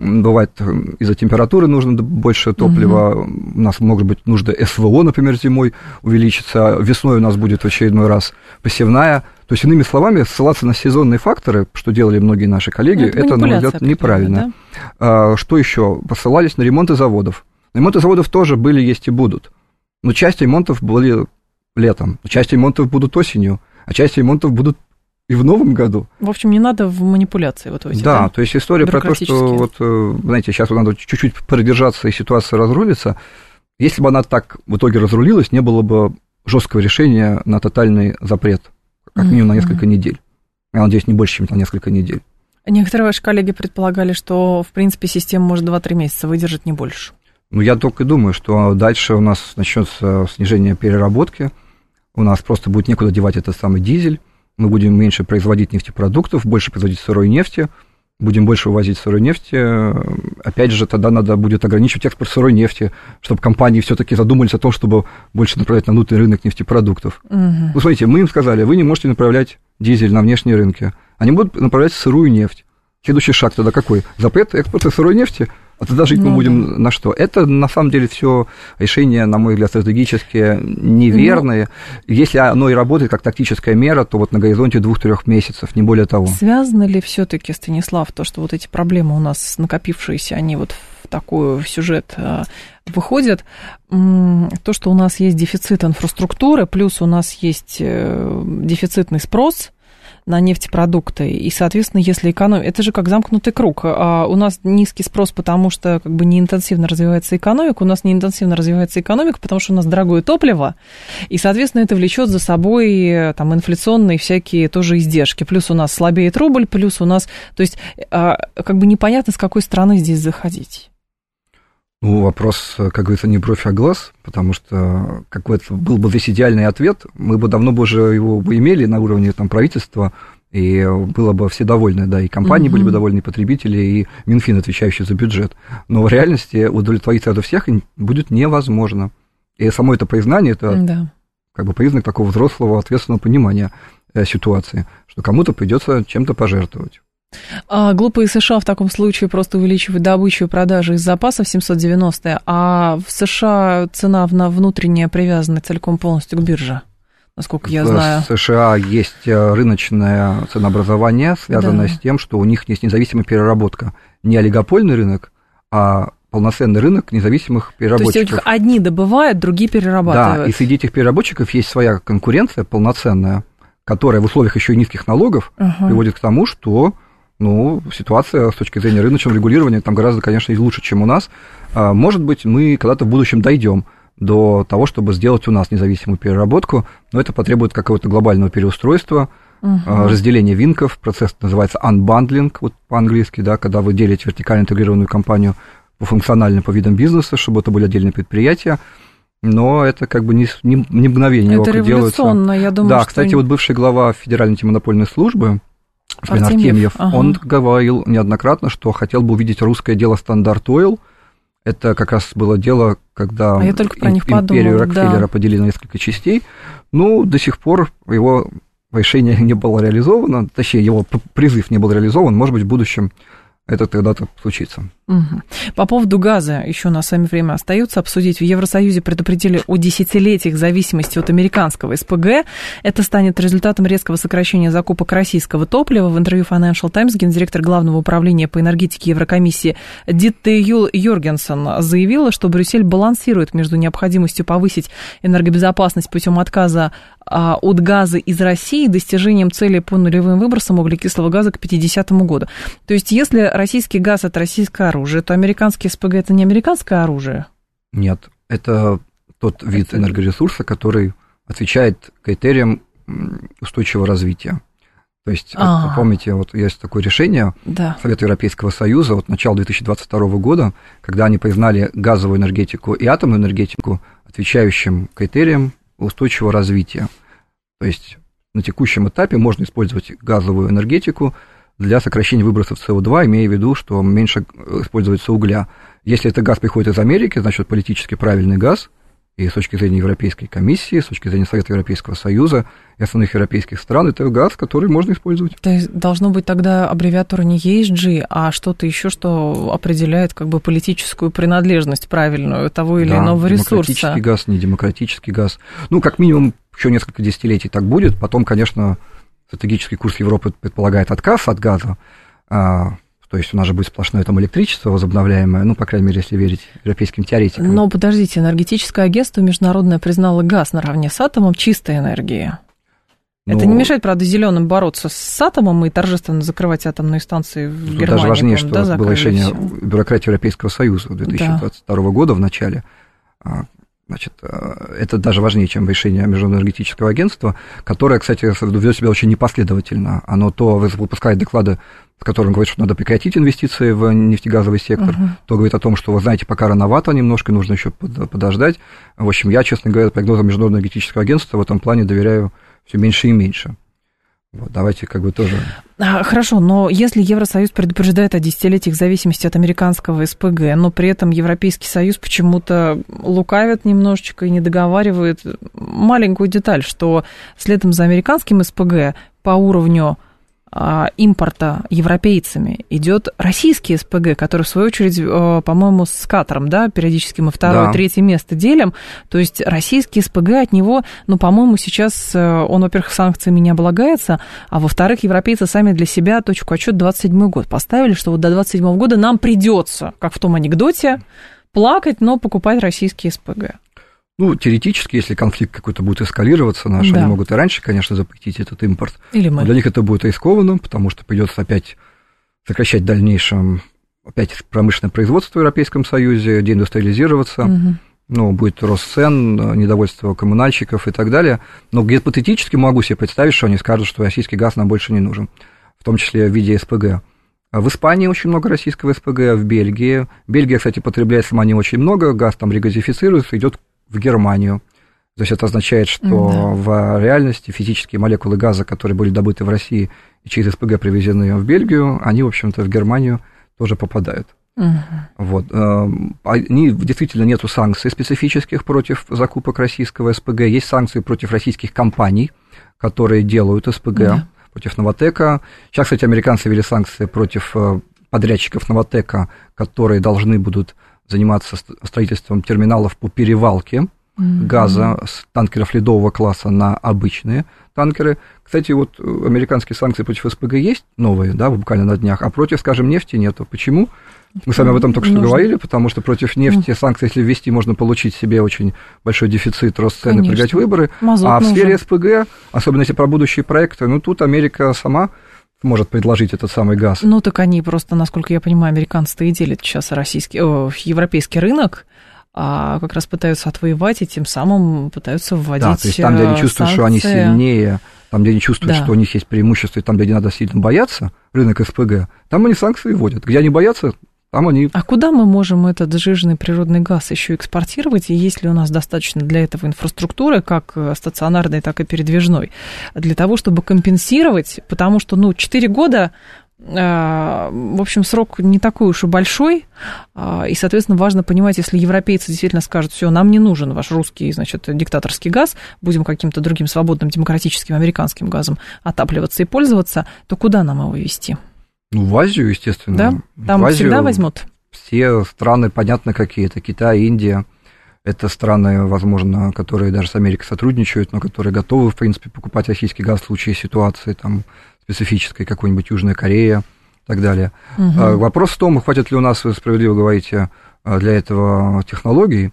бывает из-за температуры нужно больше топлива, угу. у нас может быть нужно СВО, например, зимой увеличится, весной у нас будет в очередной раз посевная. То есть, иными словами, ссылаться на сезонные факторы, что делали многие наши коллеги, это, это на мой взгляд, неправильно. Да? А, что еще? Посылались на ремонты заводов. Ремонты заводов тоже были, есть и будут. Но часть ремонтов были летом, часть ремонтов будут осенью, а часть ремонтов будут и в новом году. В общем, не надо в манипуляции вот эти, да, да, то есть история про то, что вот, э, знаете, сейчас вот надо чуть-чуть продержаться, и ситуация разрулится. Если бы она так в итоге разрулилась, не было бы жесткого решения на тотальный запрет, как минимум на несколько недель. Я надеюсь, не больше, чем на несколько недель. Некоторые ваши коллеги предполагали, что, в принципе, система может 2-3 месяца выдержать, не больше. Ну, я только думаю, что дальше у нас начнется снижение переработки, у нас просто будет некуда девать этот самый дизель, мы будем меньше производить нефтепродуктов, больше производить сырой нефти, будем больше вывозить сырой нефти. Опять же, тогда надо будет ограничивать экспорт сырой нефти, чтобы компании все-таки задумались о том, чтобы больше направлять на внутренний рынок нефтепродуктов. Угу. Ну, смотрите, мы им сказали, вы не можете направлять дизель на внешние рынки. Они будут направлять сырую нефть. Следующий шаг тогда какой? Запрет экспорта сырой нефти – тогда жить ну, мы будем да. на что? Это, на самом деле, все решения, на мой взгляд, стратегически неверные. Ну, Если оно и работает как тактическая мера, то вот на горизонте двух-трех месяцев, не более того. Связано ли все таки Станислав, то, что вот эти проблемы у нас накопившиеся, они вот в такой в сюжет а, выходят, то, что у нас есть дефицит инфраструктуры, плюс у нас есть э, дефицитный спрос – на нефтепродукты. И, соответственно, если экономика... Это же как замкнутый круг. А у нас низкий спрос, потому что как бы не интенсивно развивается экономика. У нас не интенсивно развивается экономика, потому что у нас дорогое топливо. И, соответственно, это влечет за собой там, инфляционные всякие тоже издержки. Плюс у нас слабеет рубль, плюс у нас... То есть а, как бы непонятно, с какой стороны здесь заходить. Ну, вопрос, как говорится, не бровь, а глаз, потому что какой-то был бы весь идеальный ответ, мы бы давно бы уже его бы имели на уровне там, правительства, и было бы все довольны, да, и компании угу. были бы довольны, и потребители, и Минфин, отвечающий за бюджет. Но в реальности удовлетворить сразу всех будет невозможно. И само это признание, это да. как бы признак такого взрослого, ответственного понимания э, ситуации, что кому-то придется чем-то пожертвовать. А, глупые США в таком случае просто увеличивают добычу и продажи из запасов 790, а в США цена на внутренняя привязана целиком полностью к бирже насколько я знаю. В США есть э, рыночное ценообразование, связанное да. с тем, что у них есть независимая переработка. Не олигопольный рынок, а полноценный рынок независимых переработчиков. То есть их одни добывают, другие перерабатывают. Да, и среди этих переработчиков есть своя конкуренция полноценная, которая в условиях еще и низких налогов uh приводит к тому, что ну, ситуация с точки зрения рыночного регулирования там гораздо, конечно, лучше, чем у нас. А, может быть, мы когда-то в будущем дойдем до того, чтобы сделать у нас независимую переработку, но это потребует какого-то глобального переустройства, угу. разделения ВИНКов, процесс называется unbundling, вот по-английски, да, когда вы делите вертикально интегрированную компанию по функциональным, по видам бизнеса, чтобы это были отдельные предприятия, но это как бы не, не, не мгновение это революционно, делается. я думаю, Да, кстати, вот бывший глава Федеральной антимонопольной службы, Артемьев, Артемьев ага. он говорил неоднократно, что хотел бы увидеть русское дело «Standard Oil». Это как раз было дело, когда а я только про них империю подумала, Рокфеллера да. поделили на несколько частей. Ну, до сих пор его решение [LAUGHS] не было реализовано, точнее, его призыв не был реализован. Может быть, в будущем это когда-то случится. Угу. По поводу газа еще на сами время остается обсудить. В Евросоюзе предупредили о десятилетиях зависимости от американского СПГ. Это станет результатом резкого сокращения закупок российского топлива. В интервью Financial Times гендиректор Главного управления по энергетике Еврокомиссии Дитте Юл Йоргенсен заявила, что Брюссель балансирует между необходимостью повысить энергобезопасность путем отказа от газа из России достижением цели по нулевым выбросам углекислого газа к 50 году. То есть, если российский газ – это российское оружие, то американский СПГ – это не американское оружие? Нет, это тот вид это... энергоресурса, который отвечает критериям устойчивого развития. То есть, а -а -а. помните, вот есть такое решение да. Совета Европейского Союза от начала 2022 года, когда они признали газовую энергетику и атомную энергетику отвечающим критериям устойчивого развития. То есть на текущем этапе можно использовать газовую энергетику для сокращения выбросов СО2, имея в виду, что меньше используется угля. Если этот газ приходит из Америки, значит политически правильный газ, и с точки зрения Европейской комиссии, с точки зрения Совета Европейского Союза и основных европейских стран, это газ, который можно использовать. То есть должно быть тогда аббревиатура не ESG, а что-то еще, что определяет как бы политическую принадлежность правильную того или да, иного ресурса. демократический газ, не демократический газ. Ну, как минимум, еще несколько десятилетий так будет. Потом, конечно, стратегический курс Европы предполагает отказ от газа, а, то есть у нас же будет сплошное там электричество возобновляемое, ну, по крайней мере, если верить европейским теоретикам. Но подождите, энергетическое агентство международное признало газ наравне с атомом чистой энергией. Но... Это не ну, мешает, правда, зеленым бороться с атомом и торжественно закрывать атомные станции в Тут Германии. Даже важнее, что да, было решение бюрократии Европейского Союза 2022 да. года в начале, а, Значит, э, это даже важнее, чем решение Международного энергетического агентства, которое, кстати, ведет себя очень непоследовательно. Оно то выпускает доклады, в которых говорит, что надо прекратить инвестиции в нефтегазовый сектор, uh-huh. то говорит о том, что, вы знаете, пока рановато немножко, нужно еще подождать. В общем, я, честно говоря, прогнозам Международного энергетического агентства в этом плане доверяю все меньше и меньше. Вот, давайте как бы тоже... А, хорошо, но если Евросоюз предупреждает о десятилетиях зависимости от американского СПГ, но при этом Европейский Союз почему-то лукавит немножечко и не договаривает маленькую деталь, что следом за американским СПГ по уровню импорта европейцами идет российский СПГ, который, в свою очередь, э, по-моему, с Катаром, да, периодически мы второе, да. третье место делим. То есть российский СПГ от него, ну, по-моему, сейчас э, он, во-первых, санкциями не облагается, а во-вторых, европейцы сами для себя точку отчет 27 год поставили, что вот до 27 года нам придется, как в том анекдоте, плакать, но покупать российские СПГ. Ну, теоретически, если конфликт какой-то будет эскалироваться, наши, да. они могут и раньше, конечно, запретить этот импорт. Или мы. для них это будет рискованно, потому что придется опять сокращать в дальнейшем опять промышленное производство в Европейском Союзе, деиндустриализироваться. Угу. Ну, будет рост цен, недовольство коммунальщиков и так далее. Но гипотетически могу себе представить, что они скажут, что российский газ нам больше не нужен, в том числе в виде СПГ. В Испании очень много российского СПГ, в Бельгии. Бельгия, кстати, потребляет сама не очень много, газ там регазифицируется, идет в Германию. То есть это означает, что да. в реальности физические молекулы газа, которые были добыты в России и через СПГ привезены в Бельгию, они, в общем-то, в Германию тоже попадают. Угу. Вот. Эм, они, действительно нету санкций специфических против закупок российского СПГ. Есть санкции против российских компаний, которые делают СПГ, да. против Новотека. Сейчас, кстати, американцы ввели санкции против э, подрядчиков Новотека, которые должны будут заниматься строительством терминалов по перевалке mm-hmm. газа с танкеров ледового класса на обычные танкеры. Кстати, вот э, американские санкции против СПГ есть новые, да, буквально на днях, а против, скажем, нефти нету. Почему? Мы с вами об этом только Нужно. что говорили, потому что против нефти санкции, если ввести, можно получить себе очень большой дефицит, рост цены, прыгать выборы. Мазут а в сфере СПГ, особенно если про будущие проекты, ну тут Америка сама может предложить этот самый газ. Ну, так они просто, насколько я понимаю, американцы-то и делят сейчас российский, о, европейский рынок, а как раз пытаются отвоевать и тем самым пытаются вводить Да, то есть там, где они чувствуют, санкции. что они сильнее, там, где они чувствуют, да. что у них есть преимущество, и там, где не надо сильно бояться, рынок СПГ, там они санкции вводят. Где они боятся, там они... А куда мы можем этот сжиженный природный газ еще экспортировать, и есть ли у нас достаточно для этого инфраструктуры, как э, стационарной, так и передвижной, для того, чтобы компенсировать, потому что, ну, 4 года э, в общем, срок не такой уж и большой, э, и, соответственно, важно понимать, если европейцы действительно скажут, все, нам не нужен ваш русский, значит, диктаторский газ, будем каким-то другим свободным демократическим американским газом отапливаться и пользоваться, то куда нам его вести? Ну, в Азию, естественно. Да? Там в Азию всегда возьмут? Все страны, понятно, какие это. Китай, Индия. Это страны, возможно, которые даже с Америкой сотрудничают, но которые готовы, в принципе, покупать российский газ в случае ситуации там, специфической, какой-нибудь Южная Корея и так далее. Угу. Вопрос в том, хватит ли у нас, вы справедливо говорите, а, для этого технологий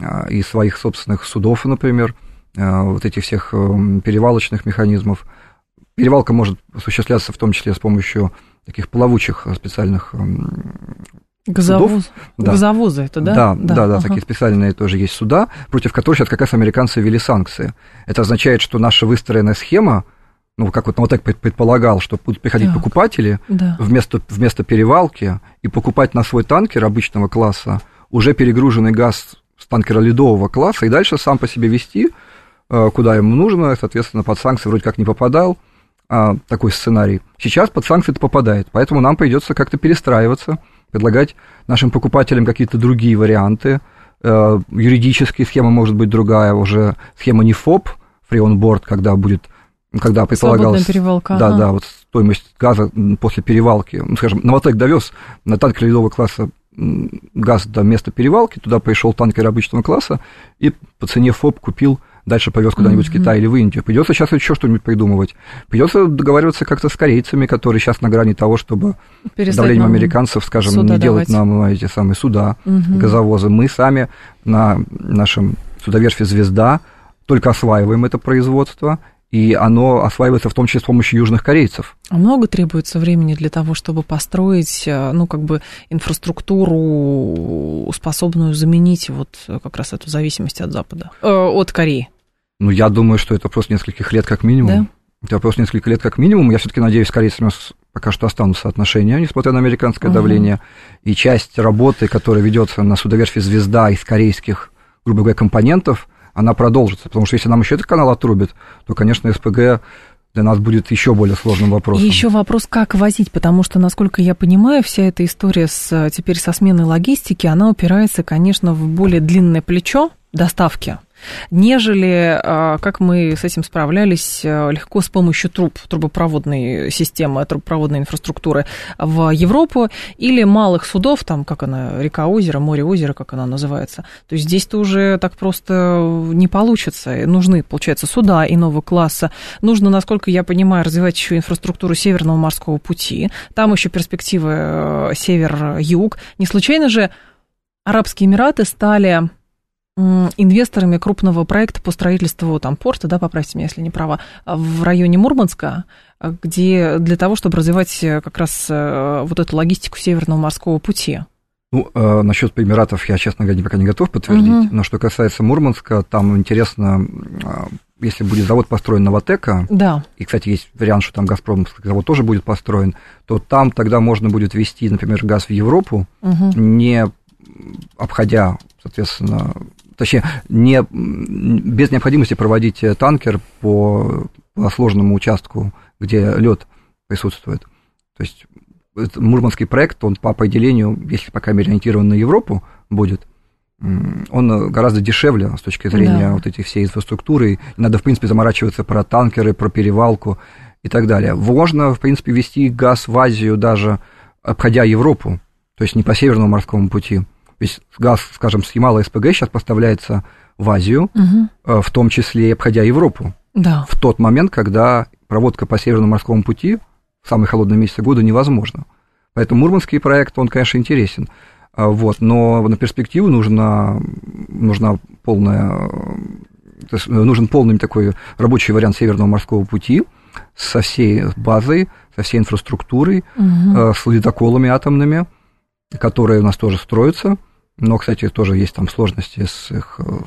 а, и своих собственных судов, например, вот этих всех перевалочных механизмов. Перевалка может осуществляться в том числе с помощью таких плавучих специальных Газовоз. Судов. Да. Газовозы это, да? Да, да, да, да ага. такие специальные тоже есть суда, против которых сейчас как раз американцы ввели санкции. Это означает, что наша выстроенная схема, ну, как вот Новотек предполагал, что будут приходить так, покупатели да. вместо, вместо перевалки и покупать на свой танкер обычного класса уже перегруженный газ с танкера ледового класса и дальше сам по себе вести, э, куда ему нужно, соответственно, под санкции вроде как не попадал, а, такой сценарий. Сейчас под санкции это попадает, поэтому нам придется как-то перестраиваться, предлагать нашим покупателям какие-то другие варианты, э, юридически схема может быть другая, уже схема не ФОП, board, когда будет когда предполагалось... перевалка. Да, ага. да, вот стоимость газа после перевалки. Ну, скажем, Новотек довез на танкер ледового класса газ до места перевалки, туда пришел танкер обычного класса и по цене ФОП купил дальше повез куда-нибудь mm-hmm. в Китай или в Индию. Придется сейчас еще что-нибудь придумывать. Придется договариваться как-то с корейцами, которые сейчас на грани того, чтобы Перестать давлением американцев, скажем, не давать. делать нам эти самые суда, mm-hmm. газовозы. Мы сами на нашем судоверфи «Звезда» только осваиваем это производство, и оно осваивается в том числе с помощью южных корейцев. А много требуется времени для того, чтобы построить, э, ну, как бы инфраструктуру, способную заменить вот как раз эту зависимость от Запада, э, от Кореи? Ну, я думаю, что это просто нескольких лет как минимум. Да? Это просто несколько лет как минимум. Я все-таки надеюсь, с корейцами пока что останутся отношения, несмотря на американское угу. давление. И часть работы, которая ведется на судоверфи «Звезда» из корейских, грубо говоря, компонентов, она продолжится. Потому что если нам еще этот канал отрубят, то, конечно, СПГ для нас будет еще более сложным вопросом. И еще вопрос, как возить, потому что, насколько я понимаю, вся эта история с, теперь со сменой логистики, она упирается, конечно, в более длинное плечо доставки нежели а, как мы с этим справлялись а, легко с помощью труб, трубопроводной системы, трубопроводной инфраструктуры в Европу или малых судов, там, как она, река-озеро, море-озеро, как она называется. То есть здесь-то уже так просто не получится. Нужны, получается, суда иного класса. Нужно, насколько я понимаю, развивать еще инфраструктуру Северного морского пути. Там еще перспективы э, север-юг. Не случайно же Арабские Эмираты стали инвесторами крупного проекта по строительству там порта, да, поправьте меня, если не права, в районе Мурманска, где для того, чтобы развивать э, как раз э, вот эту логистику Северного морского пути. Ну, э, насчет Эмиратов я, честно говоря, пока не готов подтвердить. Угу. Но что касается Мурманска, там интересно, э, если будет завод построен Новотека, да. и, кстати, есть вариант, что там Газпромовский завод тоже будет построен, то там тогда можно будет вести, например, газ в Европу, угу. не обходя, соответственно, точнее, не, без необходимости проводить танкер по, по сложному участку, где лед присутствует. То есть Мурманский проект, он по определению, если пока мере ориентирован на Европу будет, он гораздо дешевле с точки зрения да. вот этих всей инфраструктуры. И надо, в принципе, заморачиваться про танкеры, про перевалку и так далее. Можно, в принципе, вести газ в Азию даже обходя Европу, то есть не по Северному морскому пути, Весь газ, скажем, с Ямала СПГ сейчас поставляется в Азию, угу. в том числе и обходя Европу. Да. В тот момент, когда проводка по Северному морскому пути в самые холодные месяцы года невозможна. Поэтому Мурманский проект, он, конечно, интересен. А, вот, но на перспективу нужна, нужна полная, то есть нужен полный такой рабочий вариант Северного морского пути со всей базой, со всей инфраструктурой, угу. с ледоколами атомными, которые у нас тоже строятся, но, кстати, тоже есть там сложности с их э,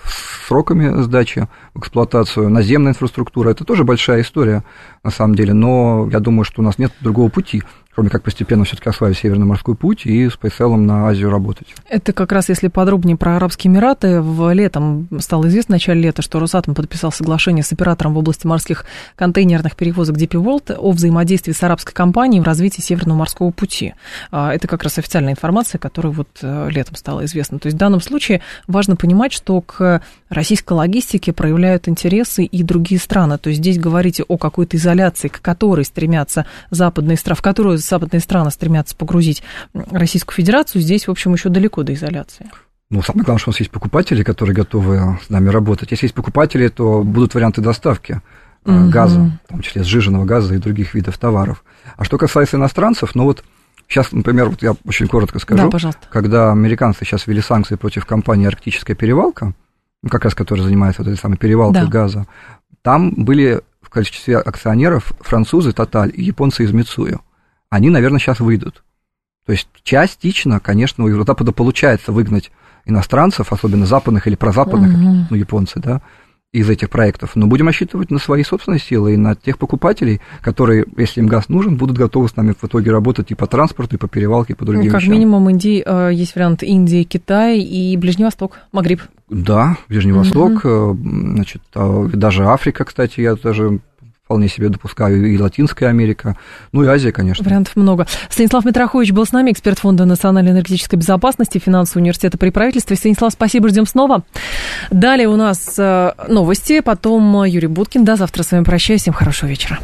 сроками сдачи в эксплуатацию. Наземная инфраструктура – это тоже большая история, на самом деле, но я думаю, что у нас нет другого пути кроме как постепенно все-таки осваивать Северный морской путь и с PaySell на Азию работать. Это как раз если подробнее про Арабские Эмираты. В летом стало известно, в начале лета, что Росатом подписал соглашение с оператором в области морских контейнерных перевозок DP World о взаимодействии с арабской компанией в развитии Северного морского пути. А, это как раз официальная информация, которая вот э, летом стала известна. То есть в данном случае важно понимать, что к российской логистике проявляют интересы и другие страны. То есть здесь говорите о какой-то изоляции, к которой стремятся западные страны, в которую западные страны стремятся погрузить Российскую Федерацию, здесь, в общем, еще далеко до изоляции. Ну, самое главное, что у нас есть покупатели, которые готовы с нами работать. Если есть покупатели, то будут варианты доставки угу. газа, в том числе сжиженного газа и других видов товаров. А что касается иностранцев, ну вот сейчас, например, вот я очень коротко скажу, да, пожалуйста. когда американцы сейчас ввели санкции против компании «Арктическая перевалка», ну, как раз которая занимается вот этой самой перевалкой да. газа, там были в качестве акционеров французы «Тоталь» и японцы из Мицую они, наверное, сейчас выйдут. То есть частично, конечно, у Запада получается выгнать иностранцев, особенно западных или прозападных, угу. ну, японцы, да, из этих проектов, но будем рассчитывать на свои собственные силы и на тех покупателей, которые, если им газ нужен, будут готовы с нами в итоге работать и по транспорту, и по перевалке, и по другим ну, как вещам. минимум Индии, э, есть вариант Индии, Китай и Ближний Восток, Магриб. Да, Ближний. Восток, э, значит, а, даже Африка, кстати, я даже вполне себе допускаю, и Латинская Америка, ну и Азия, конечно. Вариантов много. Станислав Митрохович был с нами, эксперт Фонда национальной энергетической безопасности, финансового университета при правительстве. Станислав, спасибо, ждем снова. Далее у нас э, новости, потом Юрий Буткин. До завтра с вами прощаюсь, всем хорошего вечера.